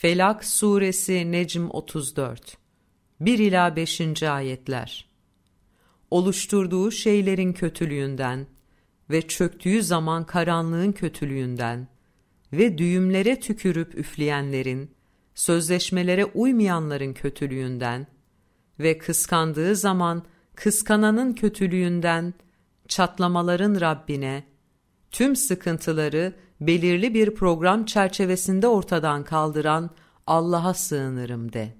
Felak Suresi Necm 34 1 ila 5. ayetler. Oluşturduğu şeylerin kötülüğünden ve çöktüğü zaman karanlığın kötülüğünden ve düğümlere tükürüp üfleyenlerin, sözleşmelere uymayanların kötülüğünden ve kıskandığı zaman kıskananın kötülüğünden, çatlamaların Rabbine, tüm sıkıntıları belirli bir program çerçevesinde ortadan kaldıran Allah'a sığınırım de.